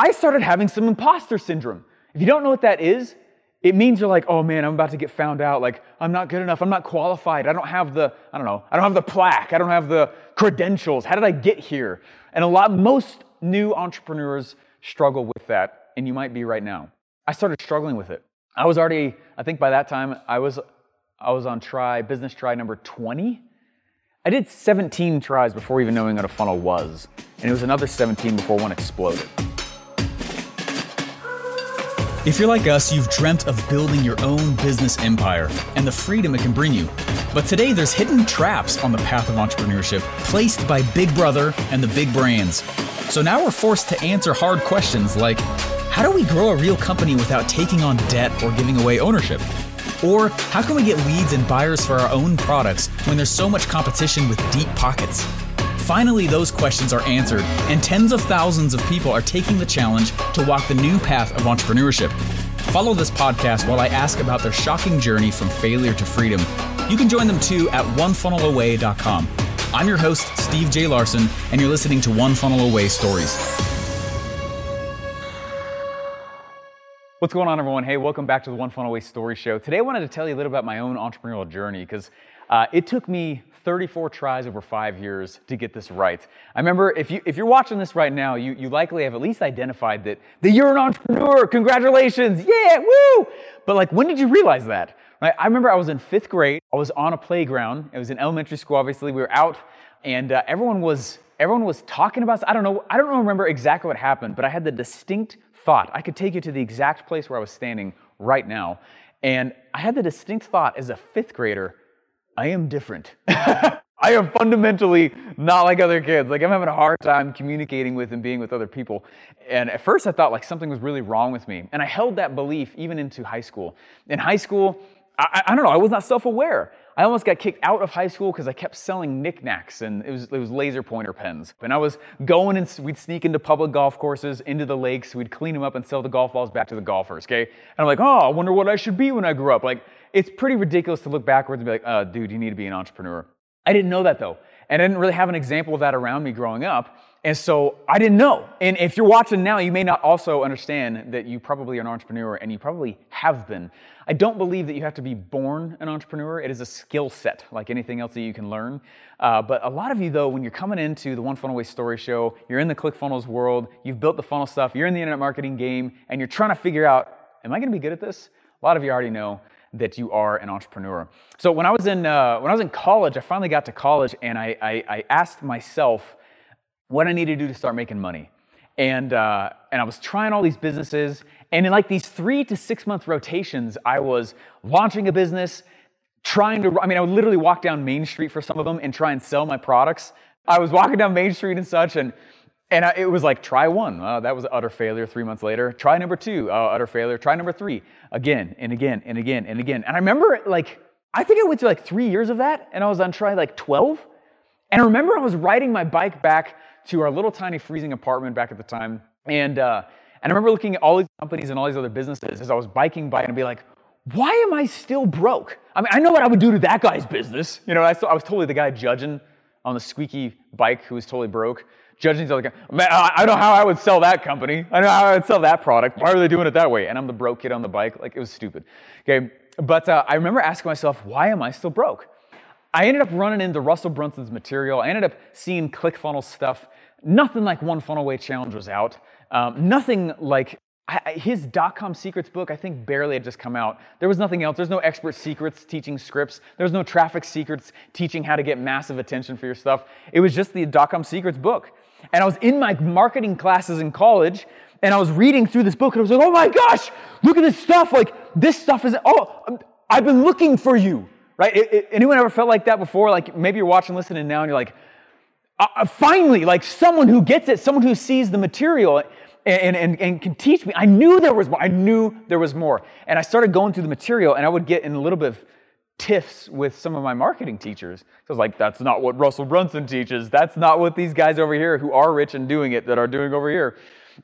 I started having some imposter syndrome. If you don't know what that is, it means you're like, oh man, I'm about to get found out. Like, I'm not good enough. I'm not qualified. I don't have the, I don't know, I don't have the plaque. I don't have the credentials. How did I get here? And a lot, most new entrepreneurs struggle with that, and you might be right now. I started struggling with it. I was already, I think by that time, I was, I was on try, business try number 20. I did 17 tries before even knowing what a funnel was, and it was another 17 before one exploded. If you're like us, you've dreamt of building your own business empire and the freedom it can bring you. But today, there's hidden traps on the path of entrepreneurship placed by Big Brother and the big brands. So now we're forced to answer hard questions like how do we grow a real company without taking on debt or giving away ownership? Or how can we get leads and buyers for our own products when there's so much competition with deep pockets? Finally, those questions are answered, and tens of thousands of people are taking the challenge to walk the new path of entrepreneurship. Follow this podcast while I ask about their shocking journey from failure to freedom. You can join them too at onefunnelaway.com. I'm your host, Steve J. Larsen, and you're listening to One Funnel Away Stories. What's going on, everyone? Hey, welcome back to the One Funnel Away Story Show. Today, I wanted to tell you a little about my own entrepreneurial journey because uh, it took me 34 tries over five years to get this right. I remember if, you, if you're watching this right now, you, you likely have at least identified that, that you're an entrepreneur. Congratulations. Yeah, woo. But like, when did you realize that? Right? I remember I was in fifth grade. I was on a playground. It was in elementary school, obviously. We were out and uh, everyone was everyone was talking about I don't know, I don't remember exactly what happened, but I had the distinct thought. I could take you to the exact place where I was standing right now. And I had the distinct thought as a fifth grader, I am different. I am fundamentally not like other kids. Like I'm having a hard time communicating with and being with other people. And at first I thought like something was really wrong with me. And I held that belief even into high school. In high school, I, I don't know, I was not self-aware. I almost got kicked out of high school because I kept selling knickknacks and it was, it was laser pointer pens. And I was going and we'd sneak into public golf courses, into the lakes, we'd clean them up and sell the golf balls back to the golfers, okay? And I'm like, oh, I wonder what I should be when I grow up. Like, it's pretty ridiculous to look backwards and be like, oh, dude, you need to be an entrepreneur. I didn't know that though. And I didn't really have an example of that around me growing up. And so I didn't know. And if you're watching now, you may not also understand that you probably are an entrepreneur and you probably have been. I don't believe that you have to be born an entrepreneur. It is a skill set like anything else that you can learn. Uh, but a lot of you, though, when you're coming into the One Funnel Away Story Show, you're in the ClickFunnels world, you've built the funnel stuff, you're in the internet marketing game, and you're trying to figure out, am I going to be good at this? A lot of you already know that you are an entrepreneur. So when I was in uh, when I was in college, I finally got to college, and I, I, I asked myself what I needed to do to start making money. And, uh, and I was trying all these businesses. And in like these three to six month rotations, I was launching a business, trying to, I mean, I would literally walk down Main Street for some of them and try and sell my products. I was walking down Main Street and such, and, and I, it was like, try one. Uh, that was utter failure three months later. Try number two, uh, utter failure. Try number three, again and again and again and again. And I remember, like, I think I went through like three years of that, and I was on try like 12. And I remember I was riding my bike back to our little tiny freezing apartment back at the time. And, uh, and I remember looking at all these companies and all these other businesses as I was biking by and be like, why am I still broke? I mean, I know what I would do to that guy's business. You know, I, I was totally the guy judging on the squeaky bike who was totally broke, judging the other guy. Man, I know how I would sell that company. I know how I would sell that product. Why are they doing it that way? And I'm the broke kid on the bike. Like, it was stupid. Okay, but uh, I remember asking myself, why am I still broke? I ended up running into Russell Brunson's material. I ended up seeing ClickFunnels stuff. Nothing like One Funnel Away Challenge was out. Um, nothing like his dot com secrets book, I think barely had just come out. There was nothing else. There's no expert secrets teaching scripts. There's no traffic secrets teaching how to get massive attention for your stuff. It was just the dot com secrets book. And I was in my marketing classes in college and I was reading through this book and I was like, oh my gosh, look at this stuff. Like, this stuff is, oh, I've been looking for you right? It, it, anyone ever felt like that before? Like maybe you're watching, listening now, and you're like, uh, uh, finally, like someone who gets it, someone who sees the material and, and, and can teach me. I knew there was more. I knew there was more. And I started going through the material, and I would get in a little bit of tiffs with some of my marketing teachers. So I was like, that's not what Russell Brunson teaches. That's not what these guys over here who are rich and doing it that are doing over here.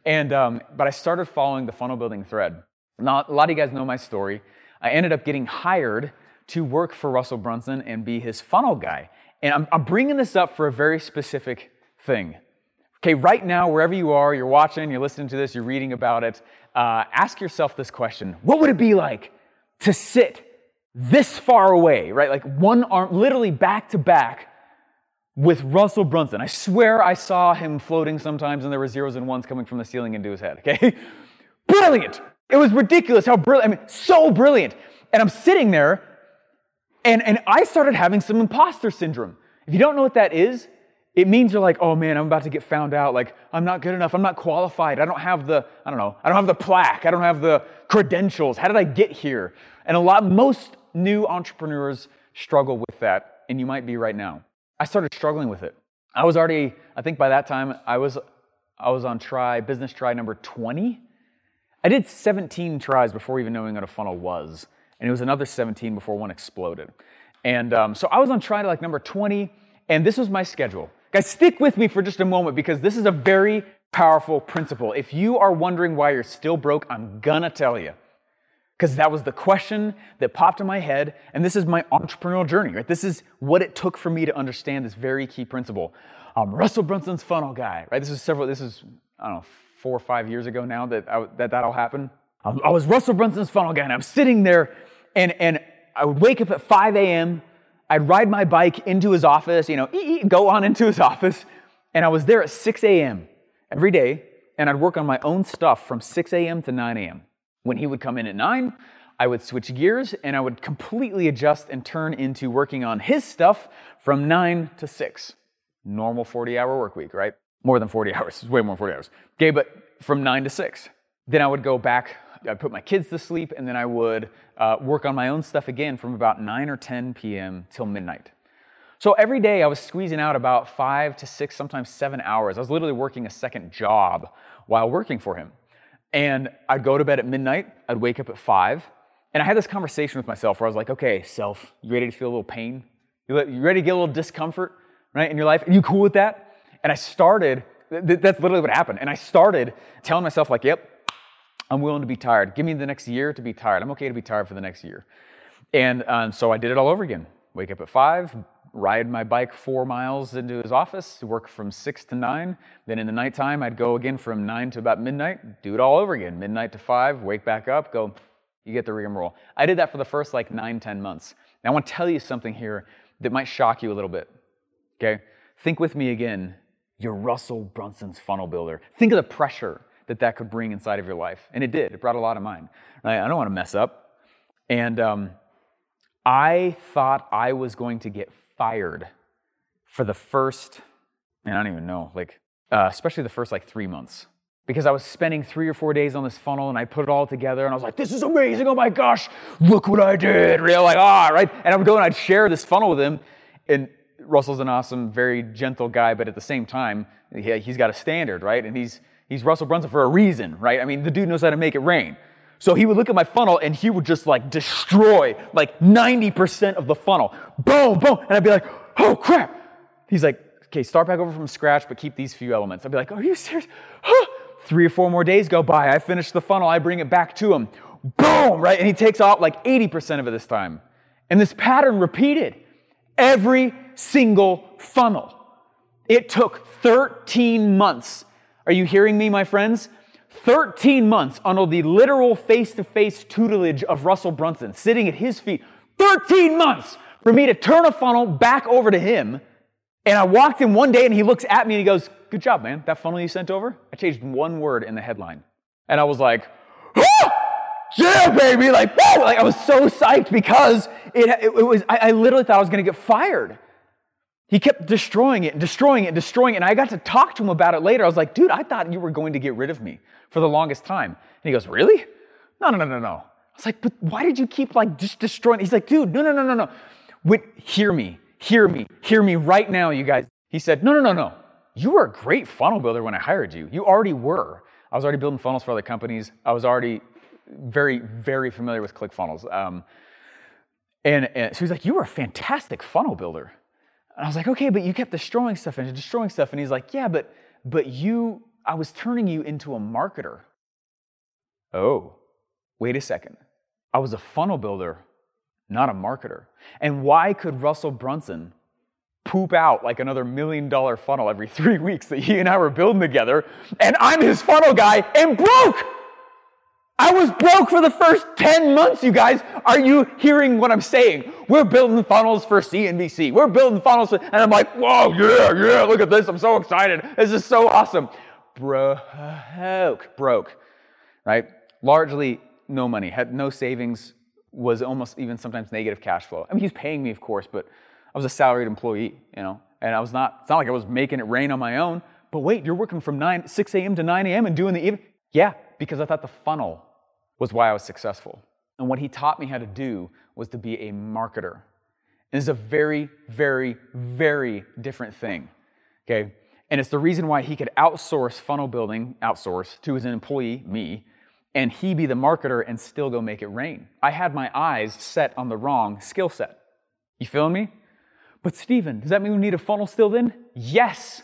And um, but I started following the funnel building thread. Now, a lot of you guys know my story. I ended up getting hired to work for Russell Brunson and be his funnel guy. And I'm, I'm bringing this up for a very specific thing. Okay, right now, wherever you are, you're watching, you're listening to this, you're reading about it, uh, ask yourself this question What would it be like to sit this far away, right? Like one arm, literally back to back with Russell Brunson. I swear I saw him floating sometimes and there were zeros and ones coming from the ceiling into his head, okay? brilliant! It was ridiculous how brilliant, I mean, so brilliant. And I'm sitting there and, and I started having some imposter syndrome. If you don't know what that is, it means you're like, oh man, I'm about to get found out. Like, I'm not good enough. I'm not qualified. I don't have the, I don't know, I don't have the plaque. I don't have the credentials. How did I get here? And a lot, most new entrepreneurs struggle with that, and you might be right now. I started struggling with it. I was already, I think by that time, I was, I was on try, business try number 20. I did 17 tries before even knowing what a funnel was, and it was another 17 before one exploded. And um, so I was on try to like number 20, and this was my schedule. Guys, stick with me for just a moment because this is a very powerful principle. If you are wondering why you're still broke, I'm gonna tell you because that was the question that popped in my head and this is my entrepreneurial journey right? This is what it took for me to understand this very key principle. Um, russell brunson's funnel guy right? This is several this is i don't know four or five years ago now that I, that that all happened um, i was russell brunson's funnel guy and i'm sitting there and and i would wake up at 5 a.m i'd ride my bike into his office you know go on into his office and i was there at 6 a.m every day and i'd work on my own stuff from 6 a.m to 9 a.m when he would come in at nine, I would switch gears and I would completely adjust and turn into working on his stuff from nine to six. Normal 40 hour work week, right? More than 40 hours, It's way more than 40 hours. Okay, but from nine to six. Then I would go back, I'd put my kids to sleep, and then I would uh, work on my own stuff again from about 9 or 10 p.m. till midnight. So every day I was squeezing out about five to six, sometimes seven hours. I was literally working a second job while working for him. And I'd go to bed at midnight, I'd wake up at five, and I had this conversation with myself where I was like, okay, self, you ready to feel a little pain? You ready to get a little discomfort, right, in your life? Are you cool with that? And I started, that's literally what happened. And I started telling myself, like, yep, I'm willing to be tired. Give me the next year to be tired. I'm okay to be tired for the next year. And um, so I did it all over again. Wake up at five, ride my bike four miles into his office, work from six to nine. Then in the nighttime, I'd go again from nine to about midnight, do it all over again. Midnight to five, wake back up, go, you get the rigmarole. I did that for the first like nine, ten months. Now I want to tell you something here that might shock you a little bit. Okay? Think with me again. You're Russell Brunson's funnel builder. Think of the pressure that that could bring inside of your life. And it did. It brought a lot of mine. I don't want to mess up. And um, I thought I was going to get fired for the first, I don't even know, like, uh, especially the first like three months. Because I was spending three or four days on this funnel and I put it all together and I was like, this is amazing. Oh my gosh, look what I did. Real like, ah, right? And I would go and I'd share this funnel with him. And Russell's an awesome, very gentle guy, but at the same time, he's got a standard, right? And he's, he's Russell Brunson for a reason, right? I mean, the dude knows how to make it rain. So he would look at my funnel and he would just like destroy like 90% of the funnel. Boom, boom. And I'd be like, oh crap. He's like, okay, start back over from scratch, but keep these few elements. I'd be like, are you serious? Huh. Three or four more days go by. I finish the funnel. I bring it back to him. Boom, right? And he takes out like 80% of it this time. And this pattern repeated every single funnel. It took 13 months. Are you hearing me, my friends? 13 months under the literal face to face tutelage of Russell Brunson, sitting at his feet. 13 months for me to turn a funnel back over to him. And I walked in one day and he looks at me and he goes, Good job, man. That funnel you sent over, I changed one word in the headline. And I was like, ah! Yeah, baby! Like, whoa! Like, I was so psyched because it, it, it was, I, I literally thought I was gonna get fired. He kept destroying it and destroying it and destroying it. And I got to talk to him about it later. I was like, dude, I thought you were going to get rid of me for the longest time. And he goes, really? No, no, no, no, no. I was like, but why did you keep like just destroying? He's like, dude, no, no, no, no, no. Wait, hear me, hear me, hear me right now, you guys. He said, no, no, no, no. You were a great funnel builder when I hired you. You already were. I was already building funnels for other companies. I was already very, very familiar with ClickFunnels. Um, and, and so he's like, you were a fantastic funnel builder. And I was like, okay, but you kept destroying stuff and destroying stuff. And he's like, yeah, but but you, I was turning you into a marketer. Oh, wait a second. I was a funnel builder, not a marketer. And why could Russell Brunson poop out like another million dollar funnel every three weeks that he and I were building together. And I'm his funnel guy and broke. I was broke for the first 10 months, you guys. Are you hearing what I'm saying? We're building funnels for CNBC. We're building funnels, for, and I'm like, whoa, yeah, yeah, look at this. I'm so excited. This is so awesome. Broke, broke, right? Largely no money, had no savings, was almost even sometimes negative cash flow. I mean, he's paying me, of course, but I was a salaried employee, you know, and I was not, it's not like I was making it rain on my own. But wait, you're working from 9, 6 a.m. to 9 a.m. and doing the even? Yeah, because I thought the funnel was why I was successful. And what he taught me how to do was to be a marketer. And it's a very, very, very different thing. Okay? And it's the reason why he could outsource funnel building, outsource to his employee, me, and he be the marketer and still go make it rain. I had my eyes set on the wrong skill set. You feeling me? But Stephen, does that mean we need a funnel still then? Yes.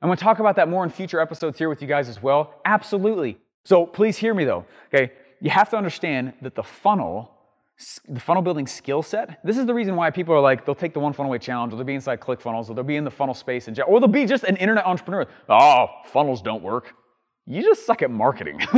I'm to talk about that more in future episodes here with you guys as well. Absolutely. So please hear me though. Okay? You have to understand that the funnel the funnel building skill set. This is the reason why people are like, they'll take the one funnel away challenge, or they'll be inside ClickFunnels, or they'll be in the funnel space, and or they'll be just an internet entrepreneur. Oh, funnels don't work. You just suck at marketing,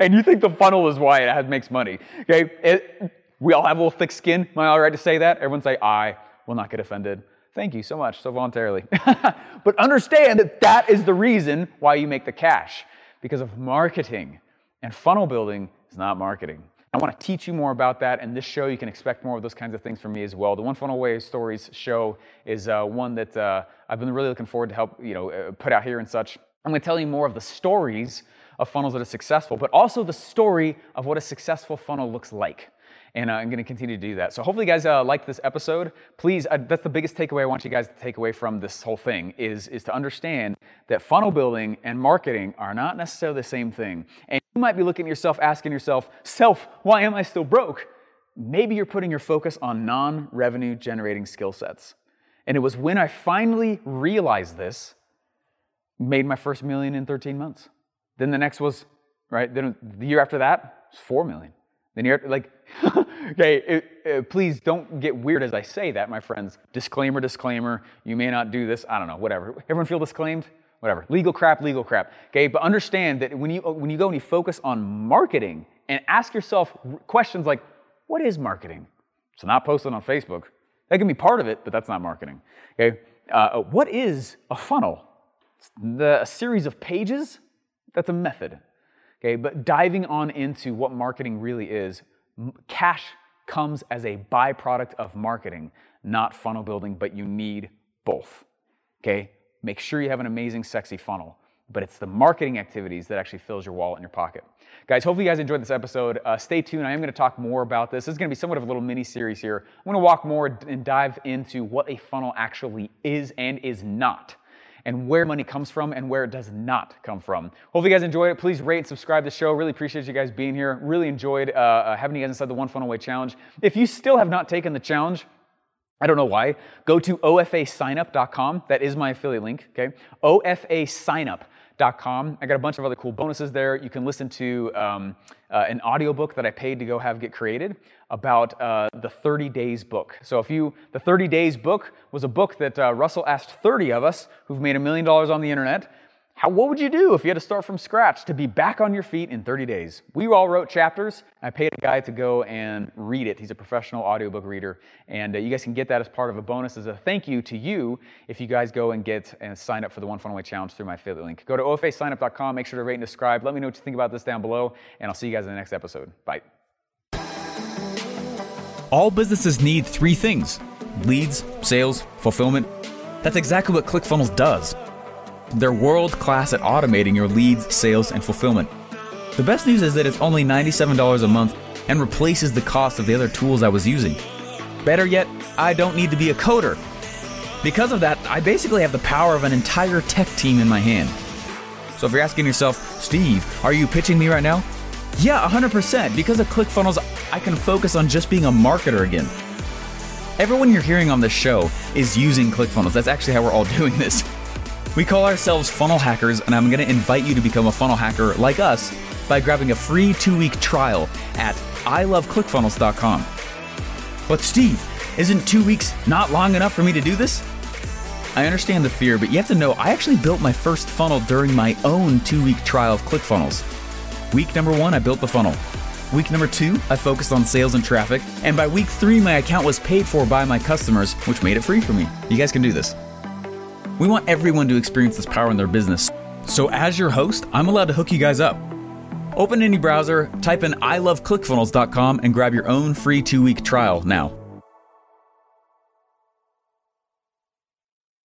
and you think the funnel is why it makes money. Okay, it, we all have a little thick skin. Am I all right to say that? Everyone say, I will not get offended. Thank you so much, so voluntarily. but understand that that is the reason why you make the cash because of marketing and funnel building is not marketing. I want to teach you more about that, and this show you can expect more of those kinds of things from me as well. The One Funnel Away Stories show is uh, one that uh, I've been really looking forward to help you know uh, put out here and such. I'm going to tell you more of the stories of funnels that are successful, but also the story of what a successful funnel looks like and uh, I'm going to continue to do that. So hopefully, you guys uh, this episode. Please, uh, that's the biggest takeaway I want you guys to take away from this whole thing is is to understand that funnel building and marketing are not necessarily the same thing. And you might be looking at yourself, asking yourself, "Self, why am I still broke?" Maybe you're putting your focus on non-revenue generating skill sets. And it was when I finally realized this, made my first million in 13 months. Then the next was, right, then the year after that, was 4 million. Then you're like, okay, it, it, please don't get weird as I say that, my friends. Disclaimer, disclaimer. You may not do this. I don't know, whatever. Everyone feel disclaimed? Whatever. Legal crap, legal crap. Okay, but understand that when you uh, when you go and you focus on marketing and ask yourself questions like, what is marketing? So not posting on Facebook. That can be part of it, but that's not marketing. Okay, uh, uh what is a funnel? The, a series of pages. That's a method. Okay, but diving on into what marketing really is, cash comes as a byproduct of marketing, not funnel building, but you need both. Okay? Make sure you have an amazing, sexy funnel, but it's the marketing activities that actually fills your wallet and your pocket. Guys, hopefully you guys enjoyed this episode. Uh, stay tuned. I am going to talk more about this. This is going to be somewhat of a little mini series here. I'm going to walk more and dive into what a funnel actually is and is not and where money comes from and where it does not come from. Hopefully, you guys enjoyed it. Please rate and subscribe to the show. Really appreciate you guys being here. Really enjoyed uh, uh, having you guys inside the One Funnel Away Challenge. If you still have not taken the challenge, I don't know why. Go to ofasignup.com. That is my affiliate link, okay? I got a bunch of other cool bonuses there. You can listen to um, uh, an audiobook that I paid to go have get created about uh, the 30 Days book. So, if you, the 30 Days book was a book that uh, Russell asked 30 of us who've made a million dollars on the internet how, what would you do if you had to start from scratch to be back on your feet in 30 days? We all wrote chapters. I paid a guy to go and read it. He's a professional audiobook reader. And uh, you guys can get that as part of a bonus as a thank you to you if you guys go and get and sign up for the One Funnel Away Challenge through my affiliate link. Go to ofasignup.com. Make sure to rate and subscribe. Let me know what you think about this down below. And I'll see you guys in the next episode. Bye. All businesses need three things leads, sales, fulfillment. That's exactly what ClickFunnels does. They're world class at automating your leads, sales, and fulfillment. The best news is that it's only $97 a month and replaces the cost of the other tools I was using. Better yet, I don't need to be a coder. Because of that, I basically have the power of an entire tech team in my hand. So if you're asking yourself, Steve, are you pitching me right now? Yeah, 100%. Because of ClickFunnels, I can focus on just being a marketer again. Everyone you're hearing on this show is using ClickFunnels. That's actually how we're all doing this. We call ourselves funnel hackers, and I'm going to invite you to become a funnel hacker like us by grabbing a free two week trial at iloveclickfunnels.com. But Steve, isn't two weeks not long enough for me to do this? I understand the fear, but you have to know I actually built my first funnel during my own two week trial of ClickFunnels. Week number one, I built the funnel. Week number two, I focused on sales and traffic. And by week three, my account was paid for by my customers, which made it free for me. You guys can do this. We want everyone to experience this power in their business. So, as your host, I'm allowed to hook you guys up. Open any browser, type in iloveclickfunnels.com, and grab your own free two week trial now.